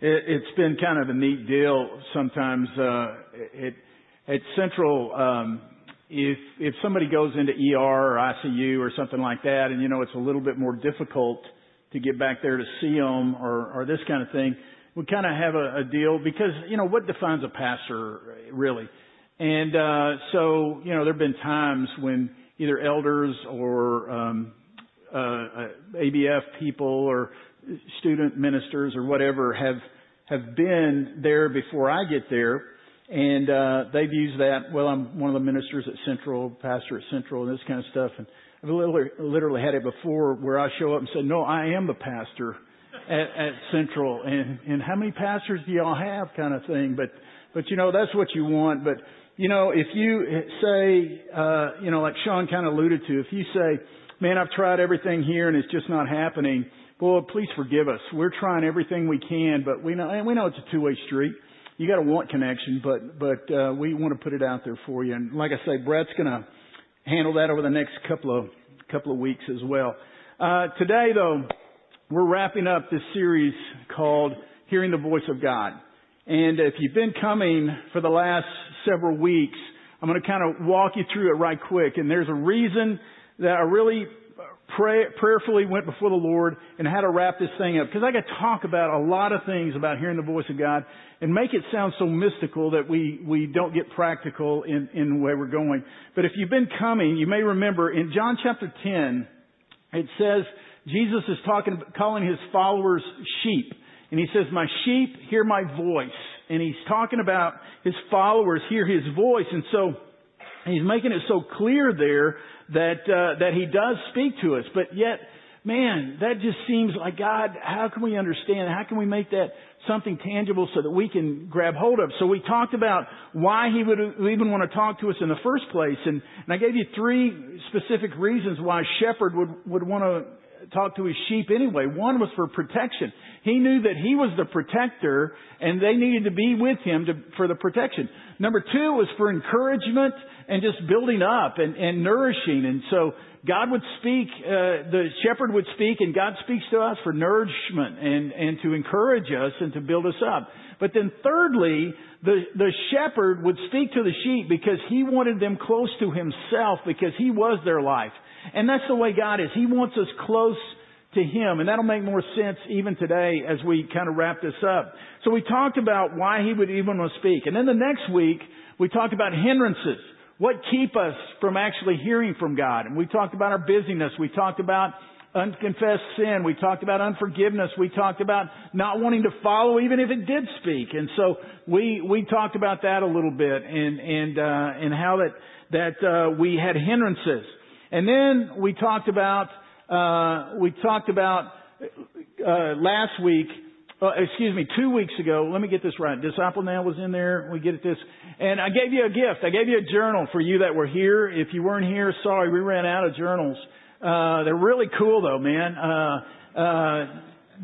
it, it's been kind of a neat deal sometimes. Uh, it, at Central, um, if if somebody goes into ER or ICU or something like that, and you know it's a little bit more difficult to get back there to see them or or this kind of thing, we kind of have a, a deal because you know what defines a pastor really, and uh, so you know there have been times when either elders or um, uh, uh ABF people or student ministers or whatever have have been there before I get there and uh, they've used that. Well, I'm one of the ministers at Central, pastor at Central, and this kind of stuff. And I've literally, literally had it before where I show up and say, "No, I am the pastor at, at Central." And and how many pastors do y'all have, kind of thing. But but you know that's what you want. But you know if you say, uh, you know, like Sean kind of alluded to, if you say, "Man, I've tried everything here and it's just not happening," well, please forgive us. We're trying everything we can, but we know and we know it's a two-way street you got to want connection, but but uh, we want to put it out there for you. And like I say, Brett's going to handle that over the next couple of couple of weeks as well. Uh, today, though, we're wrapping up this series called "Hearing the Voice of God." And if you've been coming for the last several weeks, I'm going to kind of walk you through it right quick. And there's a reason that I really pray, prayerfully went before the Lord and how to wrap this thing up. Because I could talk about a lot of things about hearing the voice of God and make it sound so mystical that we, we don't get practical in, in where we're going. But if you've been coming, you may remember in John chapter 10, it says Jesus is talking, calling his followers sheep. And he says, my sheep hear my voice. And he's talking about his followers hear his voice. And so he's making it so clear there that uh, that He does speak to us. But yet, man, that just seems like God. How can we understand? How can we make that something tangible so that we can grab hold of? So we talked about why He would even want to talk to us in the first place, and, and I gave you three specific reasons why shepherd would would want to talk to his sheep anyway. One was for protection. He knew that he was the protector and they needed to be with him to, for the protection. Number two was for encouragement and just building up and, and nourishing. And so God would speak, uh, the shepherd would speak and God speaks to us for nourishment and, and to encourage us and to build us up. But then thirdly, the, the shepherd would speak to the sheep because he wanted them close to himself because he was their life. And that's the way God is. He wants us close to Him. And that'll make more sense even today as we kind of wrap this up. So we talked about why He would even want to speak. And then the next week, we talked about hindrances. What keep us from actually hearing from God? And we talked about our busyness. We talked about unconfessed sin. We talked about unforgiveness. We talked about not wanting to follow even if it did speak. And so we, we talked about that a little bit and, and, uh, and how that, that, uh, we had hindrances. And then we talked about, uh, we talked about, uh, last week, uh, excuse me, two weeks ago, let me get this right. Disciple now was in there. We get at this. And I gave you a gift. I gave you a journal for you that were here. If you weren't here, sorry, we ran out of journals. Uh, they're really cool though, man. Uh, uh,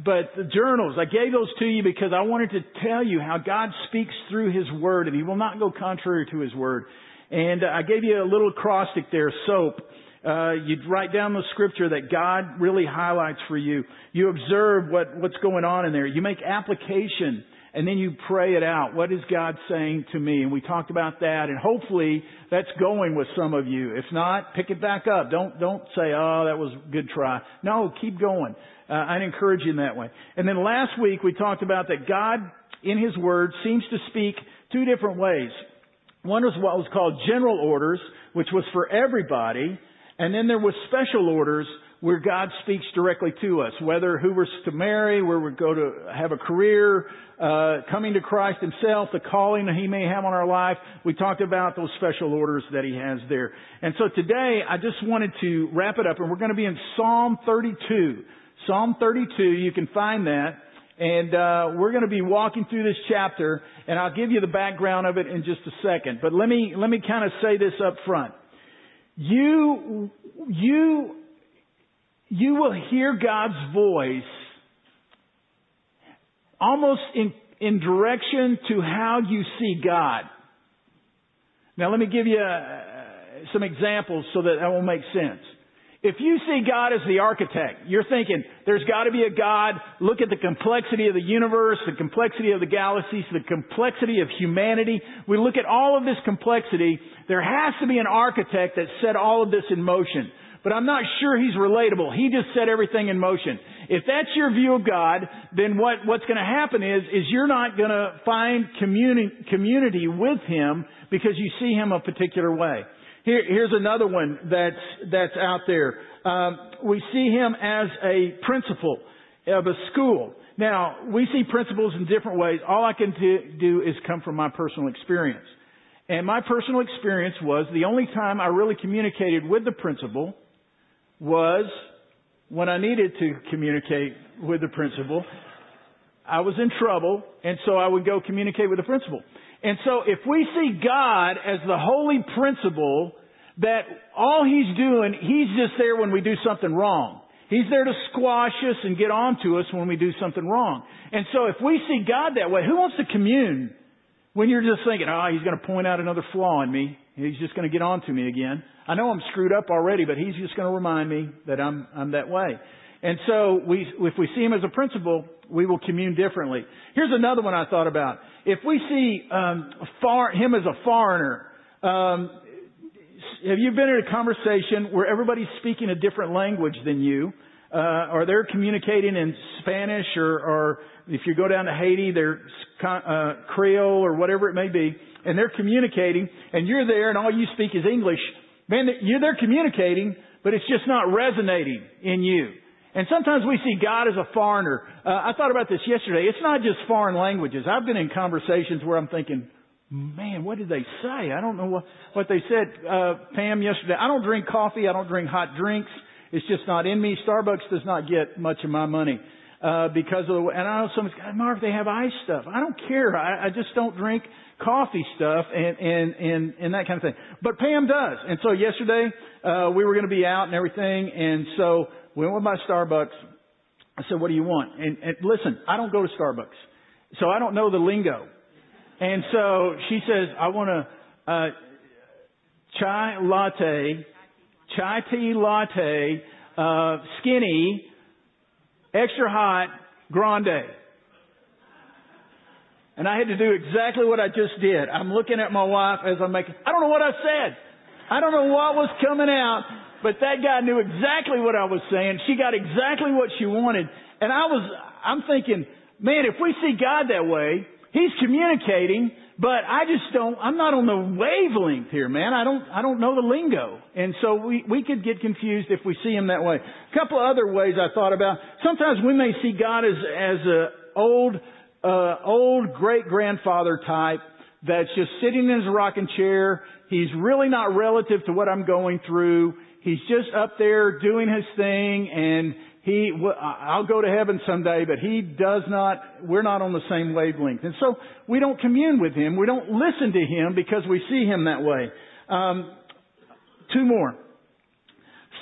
but the journals, I gave those to you because I wanted to tell you how God speaks through His Word and He will not go contrary to His Word. And I gave you a little acrostic there, soap. Uh, you write down the scripture that God really highlights for you. You observe what, what's going on in there. You make application and then you pray it out. What is God saying to me? And we talked about that and hopefully that's going with some of you. If not, pick it back up. Don't, don't say, oh, that was a good try. No, keep going. Uh, I'd encourage you in that way. And then last week we talked about that God in His Word seems to speak two different ways. One was what was called general orders, which was for everybody, and then there was special orders where God speaks directly to us, whether who we're to marry, where we go to have a career, uh, coming to Christ Himself, the calling that He may have on our life. We talked about those special orders that He has there. And so today, I just wanted to wrap it up, and we're going to be in Psalm 32. Psalm 32, you can find that. And uh, we're going to be walking through this chapter, and I'll give you the background of it in just a second. But let me let me kind of say this up front. You, you, you will hear God's voice almost in, in direction to how you see God. Now let me give you uh, some examples so that that will make sense. If you see God as the architect, you're thinking, there's gotta be a God, look at the complexity of the universe, the complexity of the galaxies, the complexity of humanity. We look at all of this complexity, there has to be an architect that set all of this in motion. But I'm not sure he's relatable. He just set everything in motion. If that's your view of God, then what, what's gonna happen is, is you're not gonna find communi- community with Him because you see Him a particular way. Here, here's another one that's, that's out there. Um, we see him as a principal of a school. Now, we see principals in different ways. All I can do is come from my personal experience. And my personal experience was the only time I really communicated with the principal was when I needed to communicate with the principal. I was in trouble, and so I would go communicate with the principal. And so if we see God as the holy principal that all He's doing, He's just there when we do something wrong. He's there to squash us and get on to us when we do something wrong. And so if we see God that way, who wants to commune when you're just thinking, oh, He's going to point out another flaw in me. He's just going to get on to me again. I know I'm screwed up already, but He's just going to remind me that I'm, I'm that way. And so we, if we see Him as a principal, we will commune differently. Here's another one I thought about. If we see um, far, him as a foreigner, um, have you been in a conversation where everybody's speaking a different language than you? Uh, or they're communicating in Spanish, or, or if you go down to Haiti, they're uh, Creole or whatever it may be, and they're communicating, and you're they're, and all you speak is English. Man, there communicating, but it's just not resonating in you. And sometimes we see God as a foreigner. Uh, I thought about this yesterday. It's not just foreign languages. I've been in conversations where I'm thinking, man, what did they say? I don't know what, what they said, uh, Pam, yesterday. I don't drink coffee. I don't drink hot drinks. It's just not in me. Starbucks does not get much of my money. Uh, because of the, and I know someone's, Mark, they have ice stuff. I don't care. I, I just don't drink coffee stuff and, and, and, and that kind of thing. But Pam does. And so yesterday, uh, we were going to be out and everything. And so we went with my Starbucks. I said, what do you want? And, and listen, I don't go to Starbucks. So I don't know the lingo. And so she says, I want a, a chai latte, chai tea latte, uh, skinny, extra hot, grande. And I had to do exactly what I just did. I'm looking at my wife as I'm making, I don't know what I said. I don't know what was coming out, but that guy knew exactly what I was saying. She got exactly what she wanted. And I was, I'm thinking, man, if we see God that way, He's communicating, but I just don't, I'm not on the wavelength here, man. I don't, I don't know the lingo. And so we, we could get confused if we see him that way. A couple of other ways I thought about. Sometimes we may see God as, as a old, uh, old great grandfather type that's just sitting in his rocking chair. He's really not relative to what I'm going through. He's just up there doing his thing and he, I'll go to heaven someday, but he does not, we're not on the same wavelength. And so we don't commune with him. We don't listen to him because we see him that way. Um, two more.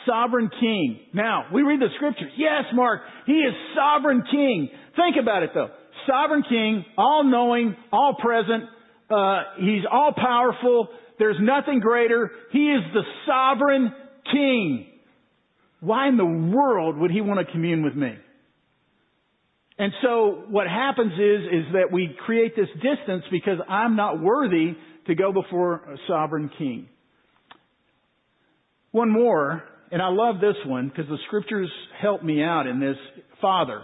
Sovereign King. Now, we read the scripture. Yes, Mark, he is sovereign King. Think about it though. Sovereign King, all knowing, all present, uh, he's all powerful. There's nothing greater. He is the sovereign King. Why in the world would he want to commune with me? And so what happens is, is that we create this distance because I'm not worthy to go before a sovereign king. One more, and I love this one because the scriptures help me out in this. Father.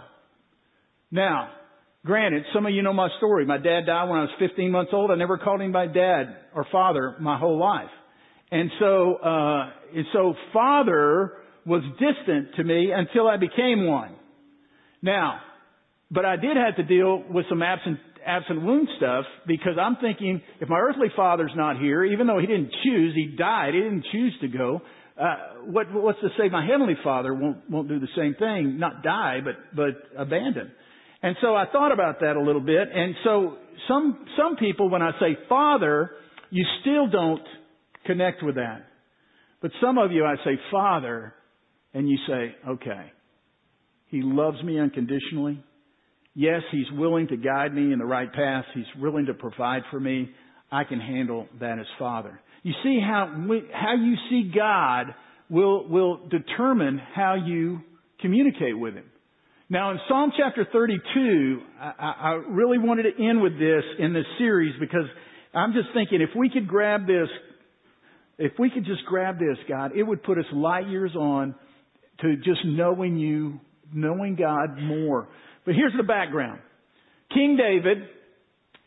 Now, granted, some of you know my story. My dad died when I was 15 months old. I never called him my dad or father my whole life. And so, uh, and so father was distant to me until I became one. Now, but I did have to deal with some absent, absent wound stuff because I'm thinking if my earthly father's not here, even though he didn't choose, he died, he didn't choose to go, uh, what, what's to say my heavenly father won't, won't do the same thing, not die, but, but abandon. And so I thought about that a little bit. And so some, some people, when I say father, you still don't connect with that. But some of you, I say father, and you say, okay, he loves me unconditionally. Yes, he's willing to guide me in the right path. He's willing to provide for me. I can handle that as father. You see how, how you see God will, will determine how you communicate with Him. Now in Psalm chapter 32, I, I really wanted to end with this in this series because I'm just thinking if we could grab this, if we could just grab this, God, it would put us light years on to just knowing you, knowing God more. But here's the background. King David,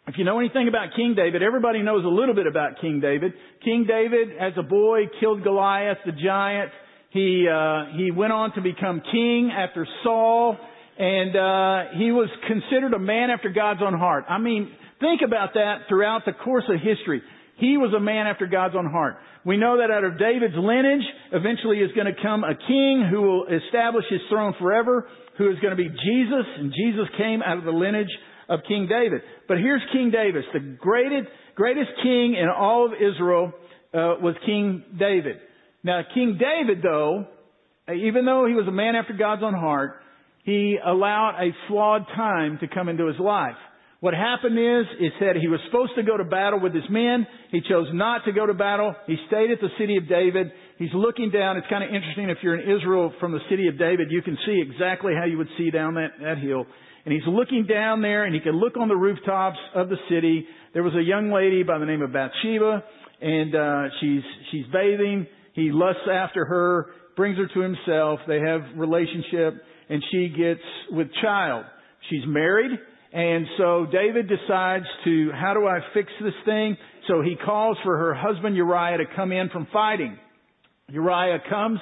if you know anything about King David, everybody knows a little bit about King David. King David, as a boy, killed Goliath, the giant. He uh, he went on to become king after Saul, and uh, he was considered a man after God's own heart. I mean, think about that throughout the course of history. He was a man after God's own heart. We know that out of David's lineage, eventually is going to come a king who will establish his throne forever, who is going to be Jesus, and Jesus came out of the lineage of King David. But here's King David, the greatest, greatest king in all of Israel uh, was King David. Now, King David, though, even though he was a man after God's own heart, he allowed a flawed time to come into his life. What happened is, is that he was supposed to go to battle with his men. He chose not to go to battle. He stayed at the city of David. He's looking down. It's kind of interesting if you're in Israel from the city of David, you can see exactly how you would see down that, that hill. And he's looking down there and he can look on the rooftops of the city. There was a young lady by the name of Bathsheba and, uh, she's, she's bathing. He lusts after her, brings her to himself. They have relationship and she gets with child. She's married. And so David decides to, how do I fix this thing? So he calls for her husband Uriah to come in from fighting. Uriah comes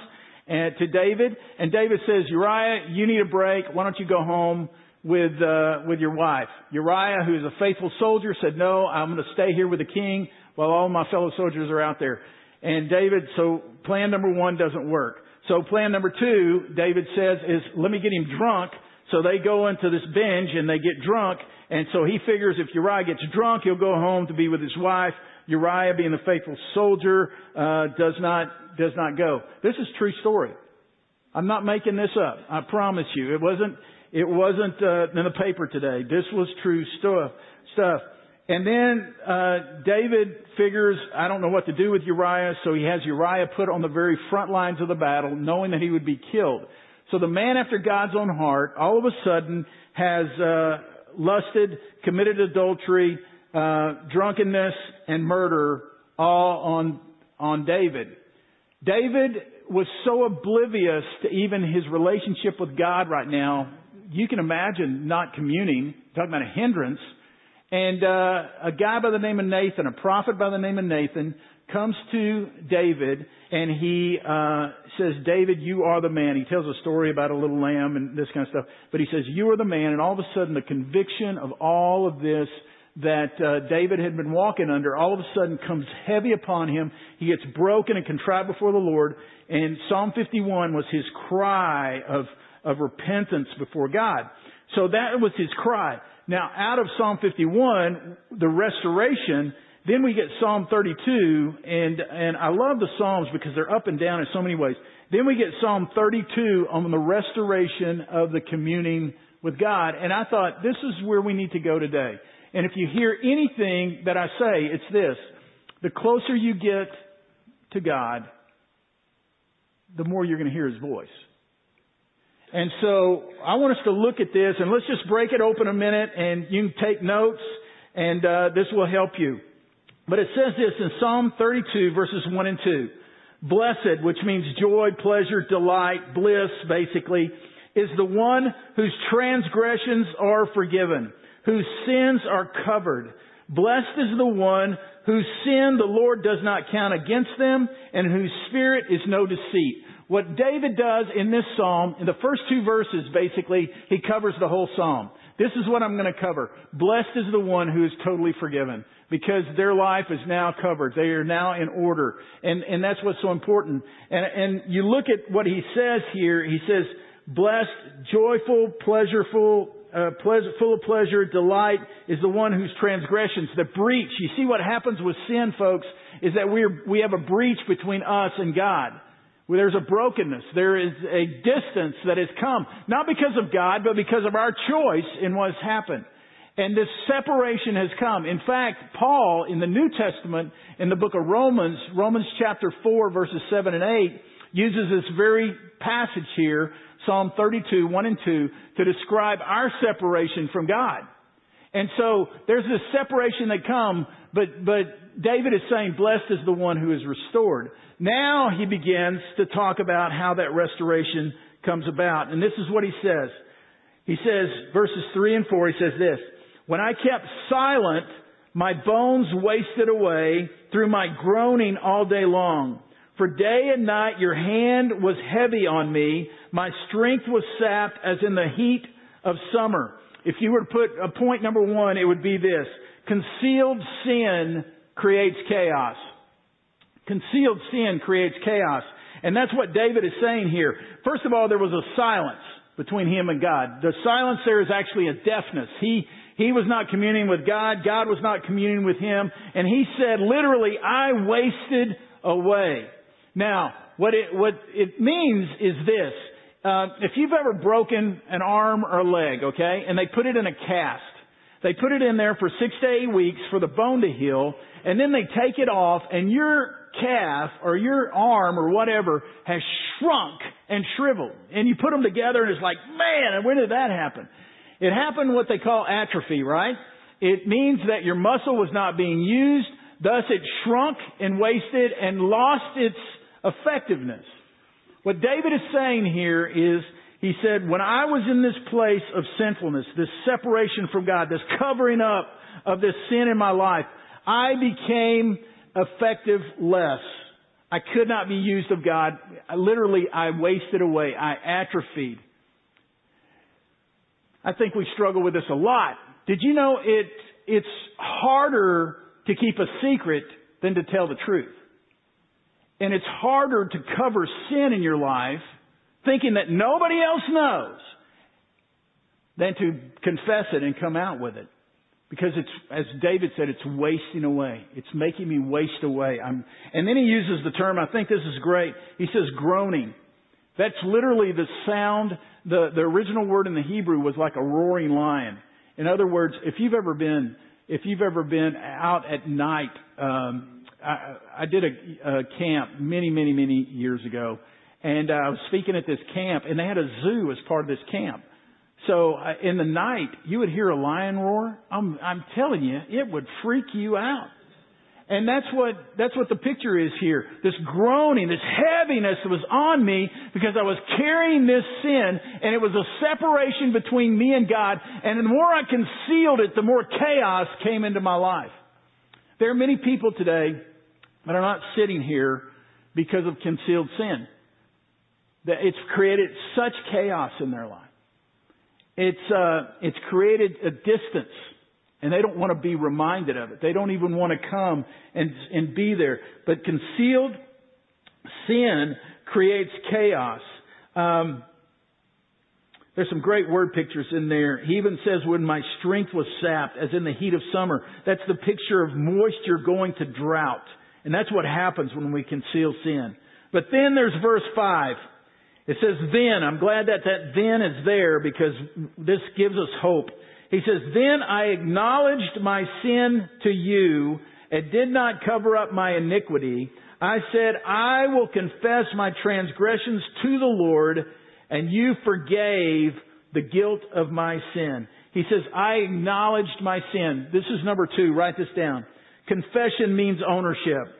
uh, to David, and David says, Uriah, you need a break. Why don't you go home with uh, with your wife? Uriah, who is a faithful soldier, said, No, I'm going to stay here with the king while all my fellow soldiers are out there. And David, so plan number one doesn't work. So plan number two, David says, is let me get him drunk. So they go into this binge and they get drunk. And so he figures if Uriah gets drunk, he'll go home to be with his wife. Uriah, being a faithful soldier, uh, does not does not go. This is true story. I'm not making this up. I promise you. It wasn't it wasn't uh, in the paper today. This was true stuff. Stuff. And then uh, David figures, I don't know what to do with Uriah, so he has Uriah put on the very front lines of the battle, knowing that he would be killed. So the man after God's own heart, all of a sudden, has uh, lusted, committed adultery, uh, drunkenness, and murder, all on on David. David was so oblivious to even his relationship with God right now. You can imagine not communing. Talking about a hindrance and uh, a guy by the name of Nathan, a prophet by the name of Nathan, comes to David and he uh, says, David, you are the man. He tells a story about a little lamb and this kind of stuff. But he says, you are the man. And all of a sudden, the conviction of all of this that uh, David had been walking under all of a sudden comes heavy upon him. He gets broken and contrite before the Lord. And Psalm 51 was his cry of, of repentance before God. So that was his cry. Now, out of Psalm 51, the restoration, then we get Psalm 32, and, and I love the Psalms because they're up and down in so many ways. Then we get Psalm 32 on the restoration of the communing with God, and I thought this is where we need to go today. And if you hear anything that I say, it's this. The closer you get to God, the more you're going to hear His voice. And so I want us to look at this and let's just break it open a minute and you can take notes and uh, this will help you. But it says this in Psalm 32 verses 1 and 2. Blessed, which means joy, pleasure, delight, bliss, basically, is the one whose transgressions are forgiven, whose sins are covered. Blessed is the one whose sin the Lord does not count against them and whose spirit is no deceit. What David does in this psalm, in the first two verses, basically, he covers the whole psalm. This is what I'm going to cover. Blessed is the one who is totally forgiven because their life is now covered. They are now in order. And, and that's what's so important. And, and you look at what he says here. He says, blessed, joyful, pleasureful, uh, pleasure, full of pleasure, delight is the one whose transgressions, the breach. You see what happens with sin, folks, is that we we have a breach between us and God there's a brokenness. There is a distance that has come, not because of God, but because of our choice in what's happened. And this separation has come. In fact, Paul in the New Testament, in the book of Romans, Romans chapter 4 verses 7 and 8, uses this very passage here, Psalm 32, 1 and 2, to describe our separation from God. And so there's this separation that come, but, but David is saying, blessed is the one who is restored. Now he begins to talk about how that restoration comes about. And this is what he says. He says, verses 3 and 4, he says this, When I kept silent, my bones wasted away through my groaning all day long. For day and night your hand was heavy on me. My strength was sapped as in the heat of summer. If you were to put a point number one, it would be this. Concealed sin creates chaos. Concealed sin creates chaos. And that's what David is saying here. First of all, there was a silence between him and God. The silence there is actually a deafness. He, he was not communing with God. God was not communing with him. And he said literally, I wasted away. Now, what it, what it means is this. Uh, if you've ever broken an arm or a leg, okay, and they put it in a cast, they put it in there for six to eight weeks for the bone to heal, and then they take it off, and your calf or your arm or whatever has shrunk and shriveled. And you put them together, and it's like, man, and when did that happen? It happened what they call atrophy, right? It means that your muscle was not being used, thus it shrunk and wasted and lost its effectiveness. What David is saying here is, he said, when I was in this place of sinfulness, this separation from God, this covering up of this sin in my life, I became effective less. I could not be used of God. I, literally, I wasted away. I atrophied. I think we struggle with this a lot. Did you know it, it's harder to keep a secret than to tell the truth? And it's harder to cover sin in your life thinking that nobody else knows than to confess it and come out with it. Because it's, as David said, it's wasting away. It's making me waste away. I'm, and then he uses the term, I think this is great. He says groaning. That's literally the sound, the, the original word in the Hebrew was like a roaring lion. In other words, if you've ever been, if you've ever been out at night, um, I, I did a, a camp many, many, many years ago, and uh, I was speaking at this camp, and they had a zoo as part of this camp. So uh, in the night, you would hear a lion roar. I'm, I'm telling you, it would freak you out. And that's what, that's what the picture is here. This groaning, this heaviness that was on me because I was carrying this sin and it was a separation between me and God. And the more I concealed it, the more chaos came into my life. There are many people today that are not sitting here because of concealed sin. That it's created such chaos in their life. It's uh, it's created a distance, and they don't want to be reminded of it. They don't even want to come and and be there. But concealed sin creates chaos. Um, there's some great word pictures in there. He even says, when my strength was sapped, as in the heat of summer. That's the picture of moisture going to drought. And that's what happens when we conceal sin. But then there's verse 5. It says then. I'm glad that that then is there because this gives us hope. He says, then I acknowledged my sin to you and did not cover up my iniquity. I said, I will confess my transgressions to the Lord and you forgave the guilt of my sin. He says, I acknowledged my sin. This is number two. Write this down. Confession means ownership.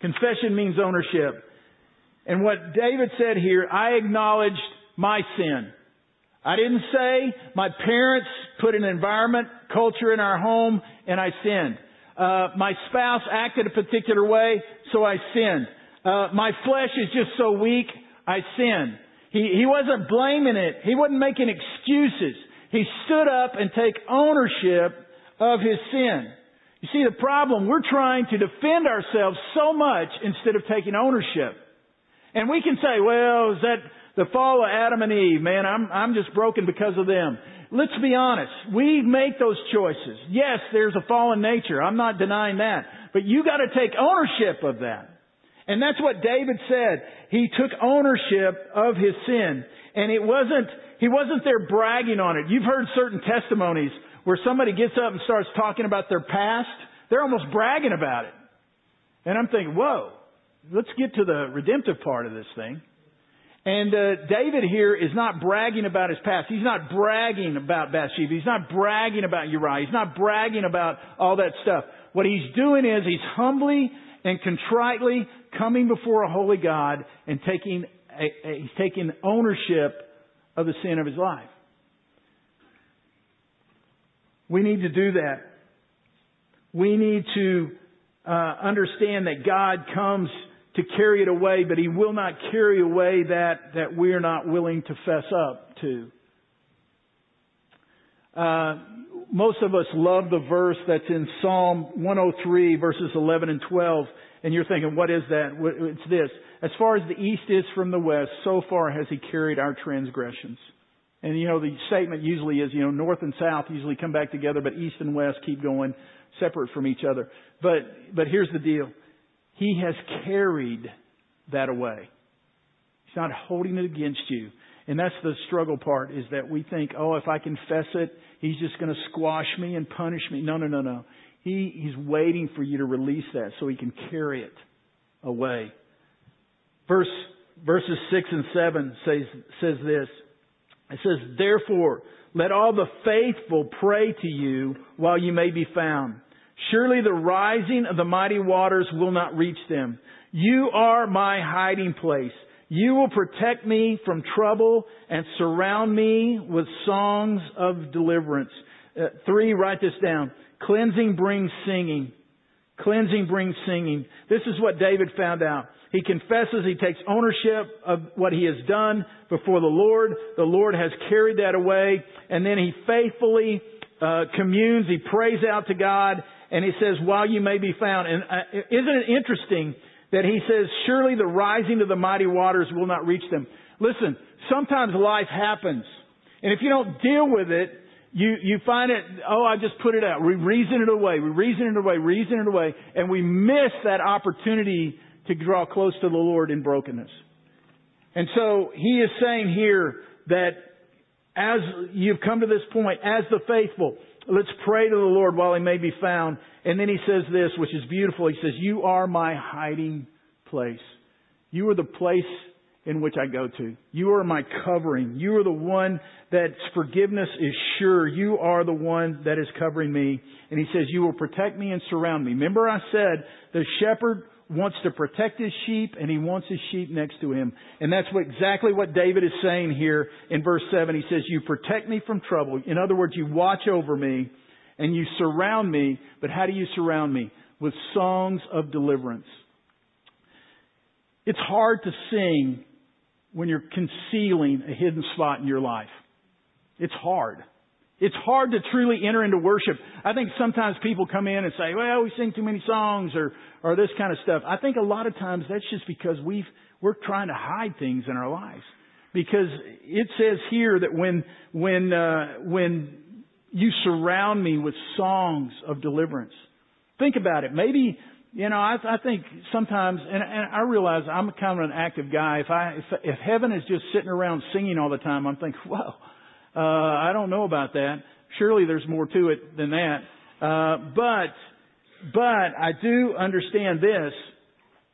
Confession means ownership. And what David said here, I acknowledged my sin. I didn't say my parents put an environment, culture in our home, and I sinned. Uh, my spouse acted a particular way, so I sinned. Uh, my flesh is just so weak, I sinned. He, he wasn't blaming it. He wasn't making excuses. He stood up and take ownership of his sin. You see the problem, we're trying to defend ourselves so much instead of taking ownership. And we can say, well, is that the fall of Adam and Eve? Man, I'm, I'm just broken because of them. Let's be honest. We make those choices. Yes, there's a fallen nature. I'm not denying that. But you gotta take ownership of that. And that's what David said. He took ownership of his sin. And it wasn't, he wasn't there bragging on it. You've heard certain testimonies where somebody gets up and starts talking about their past, they're almost bragging about it. And I'm thinking, whoa, let's get to the redemptive part of this thing. And uh, David here is not bragging about his past. He's not bragging about Bathsheba. He's not bragging about Uriah. He's not bragging about all that stuff. What he's doing is he's humbly and contritely coming before a holy God and taking a, a, he's taking ownership of the sin of his life. We need to do that. We need to uh, understand that God comes to carry it away, but He will not carry away that that we're not willing to fess up to. Uh, most of us love the verse that's in Psalm 103 verses 11 and 12, and you're thinking, what is that? It's this. As far as the east is from the west, so far has He carried our transgressions. And you know, the statement usually is, you know, north and south usually come back together, but east and west keep going separate from each other. But, but here's the deal. He has carried that away. He's not holding it against you. And that's the struggle part is that we think, oh, if I confess it, he's just going to squash me and punish me. No, no, no, no. He, he's waiting for you to release that so he can carry it away. Verse, verses 6 and 7 says, says this. It says, therefore, let all the faithful pray to you while you may be found. Surely the rising of the mighty waters will not reach them. You are my hiding place. You will protect me from trouble and surround me with songs of deliverance. Uh, three, write this down. Cleansing brings singing. Cleansing brings singing. This is what David found out. He confesses, he takes ownership of what he has done before the Lord. The Lord has carried that away. And then he faithfully uh, communes, he prays out to God, and he says, while you may be found. And uh, isn't it interesting that he says, surely the rising of the mighty waters will not reach them. Listen, sometimes life happens. And if you don't deal with it, you, you find it, oh, I just put it out. We reason it away. We reason it away, reason it away. And we miss that opportunity to draw close to the Lord in brokenness. And so he is saying here that as you've come to this point, as the faithful, let's pray to the Lord while he may be found. And then he says this, which is beautiful. He says, You are my hiding place. You are the place in which I go to. You are my covering. You are the one that forgiveness is sure. You are the one that is covering me. And he says, You will protect me and surround me. Remember I said the shepherd wants to protect his sheep and he wants his sheep next to him. And that's what, exactly what David is saying here in verse 7. He says, You protect me from trouble. In other words, you watch over me and you surround me. But how do you surround me? With songs of deliverance. It's hard to sing when you're concealing a hidden spot in your life. It's hard. It's hard to truly enter into worship. I think sometimes people come in and say, well, we sing too many songs or, or this kind of stuff. I think a lot of times that's just because we've, we're trying to hide things in our lives. Because it says here that when, when, uh, when you surround me with songs of deliverance, think about it. Maybe, you know, I, I think sometimes, and, and I realize I'm kind of an active guy. If I, if, if heaven is just sitting around singing all the time, I'm thinking, well, uh, I don't know about that. Surely there's more to it than that. Uh, but, but I do understand this.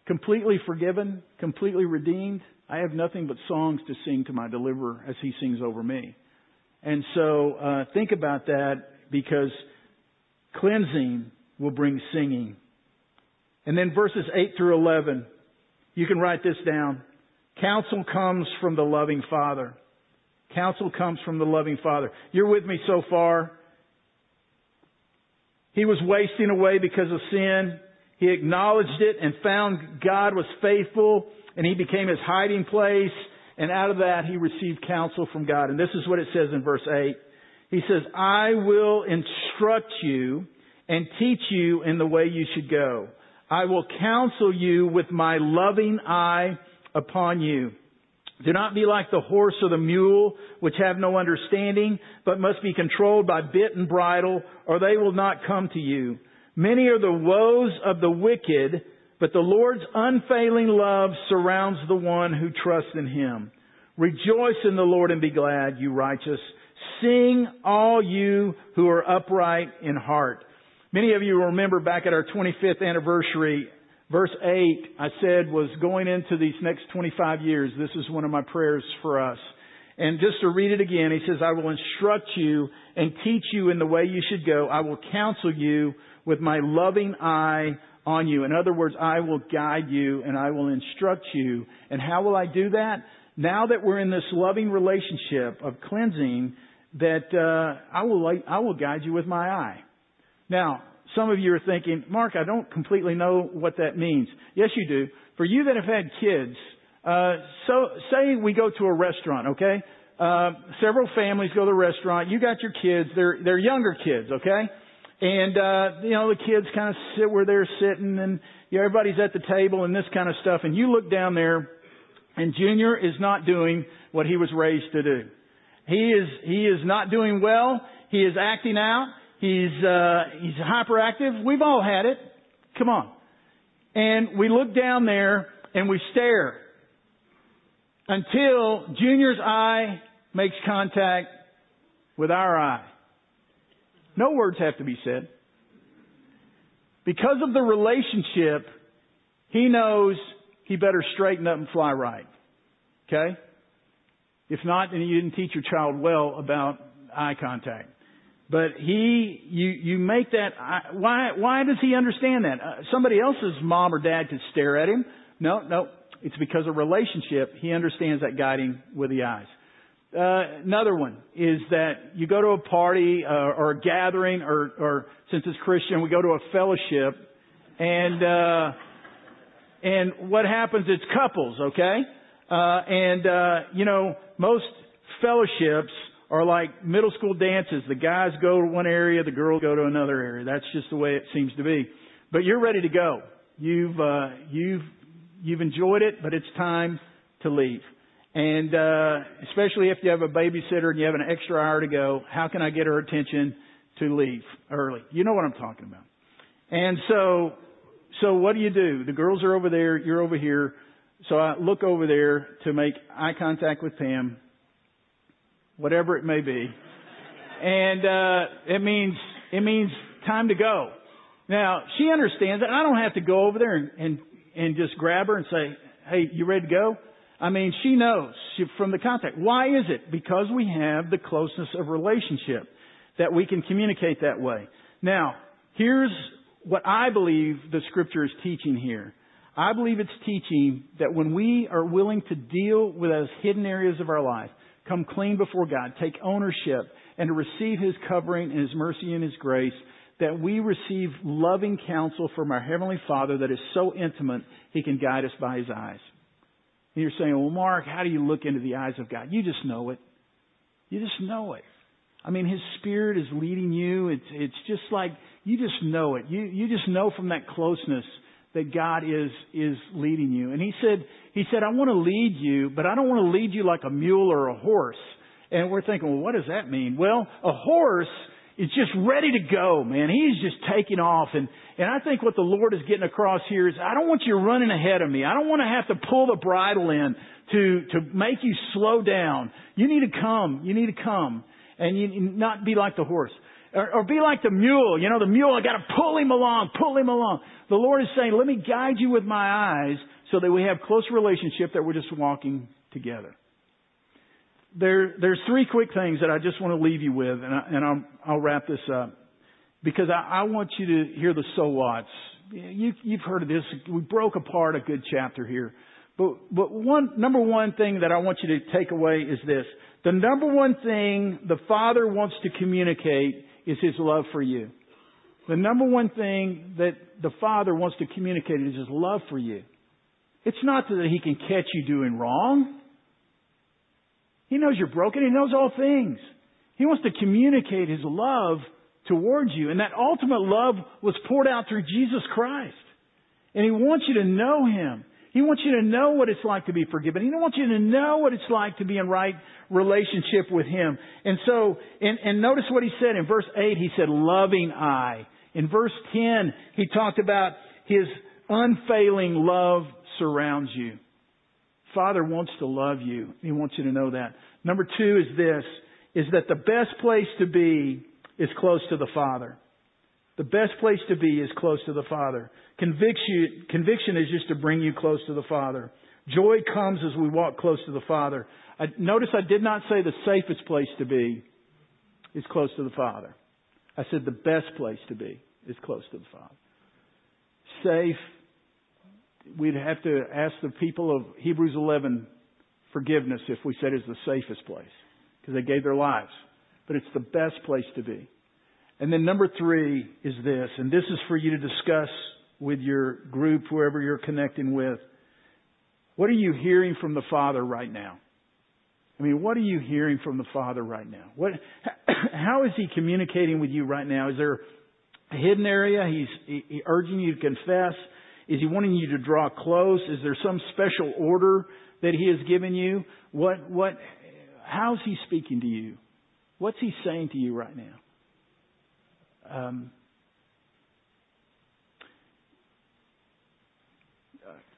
Completely forgiven, completely redeemed. I have nothing but songs to sing to my deliverer as he sings over me. And so, uh, think about that because cleansing will bring singing. And then verses 8 through 11, you can write this down. Counsel comes from the loving Father. Counsel comes from the loving Father. You're with me so far? He was wasting away because of sin. He acknowledged it and found God was faithful and he became his hiding place. And out of that, he received counsel from God. And this is what it says in verse 8. He says, I will instruct you and teach you in the way you should go. I will counsel you with my loving eye upon you. Do not be like the horse or the mule, which have no understanding, but must be controlled by bit and bridle, or they will not come to you. Many are the woes of the wicked, but the Lord's unfailing love surrounds the one who trusts in him. Rejoice in the Lord and be glad, you righteous. Sing, all you who are upright in heart. Many of you remember back at our 25th anniversary Verse 8, I said, was going into these next 25 years. This is one of my prayers for us. And just to read it again, he says, I will instruct you and teach you in the way you should go. I will counsel you with my loving eye on you. In other words, I will guide you and I will instruct you. And how will I do that? Now that we're in this loving relationship of cleansing, that uh, I will I will guide you with my eye. Now, some of you are thinking, Mark, I don't completely know what that means. Yes, you do. For you that have had kids, uh, so say we go to a restaurant, okay? Uh, several families go to the restaurant. You got your kids. They're they're younger kids, okay? And uh, you know the kids kind of sit where they're sitting, and you know, everybody's at the table and this kind of stuff. And you look down there, and Junior is not doing what he was raised to do. He is he is not doing well. He is acting out. He's uh, he's hyperactive. We've all had it. Come on. And we look down there and we stare until Junior's eye makes contact with our eye. No words have to be said. Because of the relationship, he knows he better straighten up and fly right. Okay? If not, then you didn't teach your child well about eye contact. But he, you, you make that, why, why does he understand that? Uh, somebody else's mom or dad could stare at him. No, no. It's because of relationship. He understands that guiding with the eyes. Uh, another one is that you go to a party uh, or a gathering, or, or since it's Christian, we go to a fellowship, and uh, and what happens? It's couples, okay? Uh, and uh, you know, most fellowships are like middle school dances. The guys go to one area, the girls go to another area. That's just the way it seems to be. But you're ready to go. You've uh, you've you've enjoyed it, but it's time to leave. And uh, especially if you have a babysitter and you have an extra hour to go, how can I get her attention to leave early? You know what I'm talking about. And so, so what do you do? The girls are over there, you're over here. So I look over there to make eye contact with Pam, whatever it may be. And, uh, it means, it means time to go. Now, she understands that. I don't have to go over there and, and, and just grab her and say, hey, you ready to go? I mean, she knows from the contact. Why is it? Because we have the closeness of relationship that we can communicate that way. Now, here's what I believe the scripture is teaching here. I believe it's teaching that when we are willing to deal with those hidden areas of our life, come clean before God, take ownership, and to receive His covering and His mercy and His grace, that we receive loving counsel from our Heavenly Father that is so intimate, He can guide us by His eyes. And you're saying, well, Mark, how do you look into the eyes of God? You just know it. You just know it. I mean, His Spirit is leading you. It's, it's just like, you just know it. You, you just know from that closeness that God is, is leading you. And He said, He said, I want to lead you, but I don't want to lead you like a mule or a horse. And we're thinking, well, what does that mean? Well, a horse is just ready to go, man. He's just taking off. And, and I think what the Lord is getting across here is I don't want you running ahead of me. I don't want to have to pull the bridle in to, to make you slow down. You need to come. You need to come. And you not be like the horse. Or, or be like the mule. You know, the mule, I gotta pull him along, pull him along. The Lord is saying, let me guide you with my eyes so that we have close relationship that we're just walking together there, there's three quick things that I just want to leave you with, and, I, and I'll, I'll wrap this up because I, I want you to hear the so whats. You, you've heard of this. We broke apart a good chapter here. But, but one, number one thing that I want you to take away is this. The number one thing the Father wants to communicate is His love for you. The number one thing that the Father wants to communicate is His love for you. It's not that He can catch you doing wrong. He knows you're broken. He knows all things. He wants to communicate His love towards you. And that ultimate love was poured out through Jesus Christ. And He wants you to know Him. He wants you to know what it's like to be forgiven. He wants you to know what it's like to be in right relationship with Him. And so, and, and notice what He said in verse 8. He said, loving eye. In verse 10, He talked about His unfailing love surrounds you. Father wants to love you. He wants you to know that. Number two is this, is that the best place to be is close to the Father. The best place to be is close to the Father. Conviction, conviction is just to bring you close to the Father. Joy comes as we walk close to the Father. I, notice I did not say the safest place to be is close to the Father. I said the best place to be is close to the Father. Safe, we'd have to ask the people of Hebrews 11 forgiveness if we said it's the safest place because they gave their lives. But it's the best place to be. And then number three is this, and this is for you to discuss with your group, whoever you're connecting with. What are you hearing from the Father right now? I mean, what are you hearing from the Father right now? What, how is He communicating with you right now? Is there a hidden area He's he, urging you to confess? Is He wanting you to draw close? Is there some special order that He has given you? What, what, how's He speaking to you? What's He saying to you right now? Um,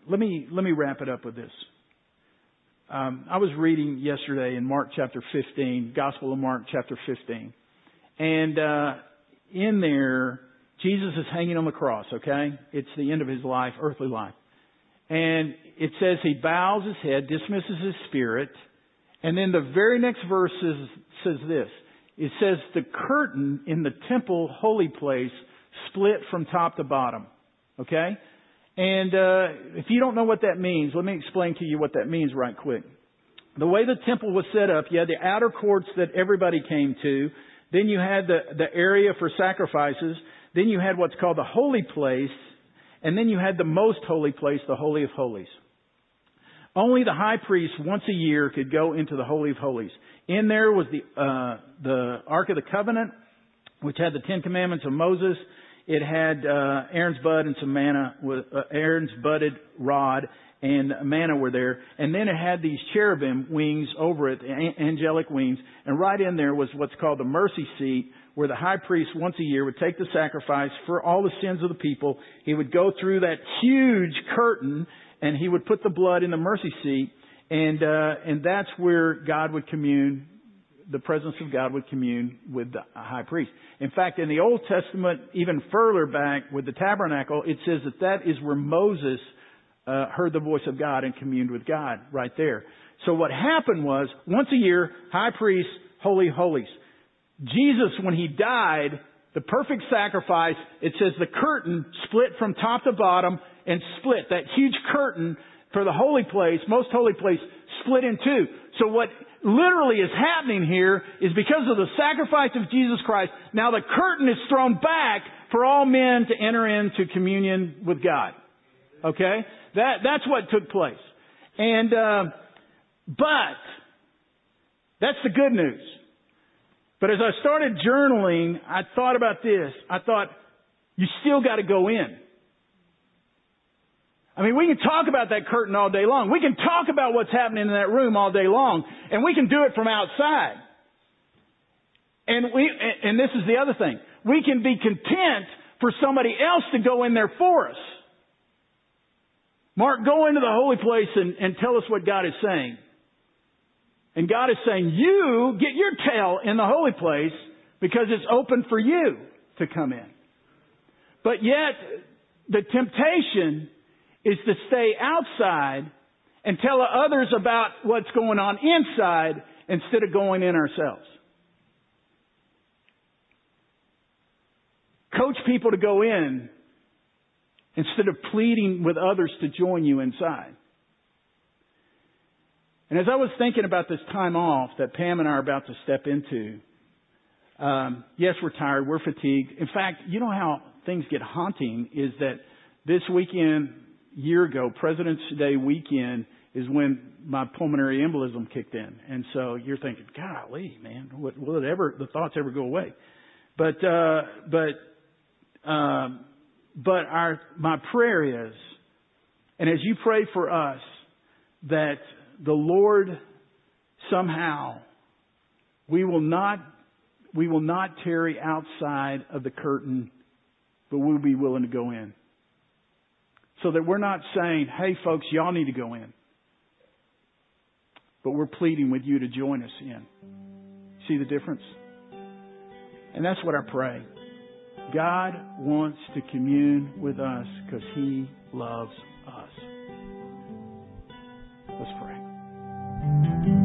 let me let me wrap it up with this. Um, I was reading yesterday in Mark chapter 15, Gospel of Mark chapter 15, and uh, in there Jesus is hanging on the cross. Okay, it's the end of his life, earthly life, and it says he bows his head, dismisses his spirit, and then the very next verse says, says this: it says the curtain in the temple holy place split from top to bottom. Okay? And uh, if you don't know what that means, let me explain to you what that means right quick. The way the temple was set up, you had the outer courts that everybody came to. Then you had the, the area for sacrifices. Then you had what's called the holy place. And then you had the most holy place, the Holy of Holies. Only the high priest once a year could go into the Holy of Holies. In there was the, uh, the Ark of the Covenant, which had the Ten Commandments of Moses. It had, uh, Aaron's bud and some manna, with, uh, Aaron's budded rod and manna were there. And then it had these cherubim wings over it, angelic wings. And right in there was what's called the mercy seat, where the high priest once a year would take the sacrifice for all the sins of the people. He would go through that huge curtain and he would put the blood in the mercy seat and, uh, and that's where God would commune, the presence of God would commune with the high priest. In fact, in the Old Testament, even further back with the tabernacle, it says that that is where Moses uh, heard the voice of God and communed with God right there. So what happened was, once a year, high priest, holy holies. Jesus, when he died, the perfect sacrifice, it says the curtain split from top to bottom and split. That huge curtain for the holy place, most holy place, split in two. So what literally is happening here is because of the sacrifice of Jesus Christ, now the curtain is thrown back for all men to enter into communion with God. Okay? That, that's what took place. And, uh, but, that's the good news. But as I started journaling, I thought about this. I thought, you still gotta go in. I mean, we can talk about that curtain all day long. We can talk about what's happening in that room all day long, and we can do it from outside. And we, and this is the other thing. We can be content for somebody else to go in there for us. Mark, go into the holy place and, and tell us what God is saying. And God is saying, you get your tail in the holy place because it's open for you to come in. But yet, the temptation is to stay outside and tell others about what's going on inside instead of going in ourselves. Coach people to go in instead of pleading with others to join you inside. And as I was thinking about this time off that Pam and I are about to step into, um, yes, we're tired, we're fatigued. In fact, you know how things get haunting is that this weekend year ago, President's Day weekend is when my pulmonary embolism kicked in. And so you're thinking, golly, man, what, will it ever, the thoughts ever go away? But, uh, but, um, but our, my prayer is, and as you pray for us, that the Lord somehow, we will not, we will not tarry outside of the curtain, but we'll be willing to go in. So that we're not saying, hey folks, y'all need to go in. But we're pleading with you to join us in. See the difference? And that's what I pray. God wants to commune with us because He loves us. Let's pray.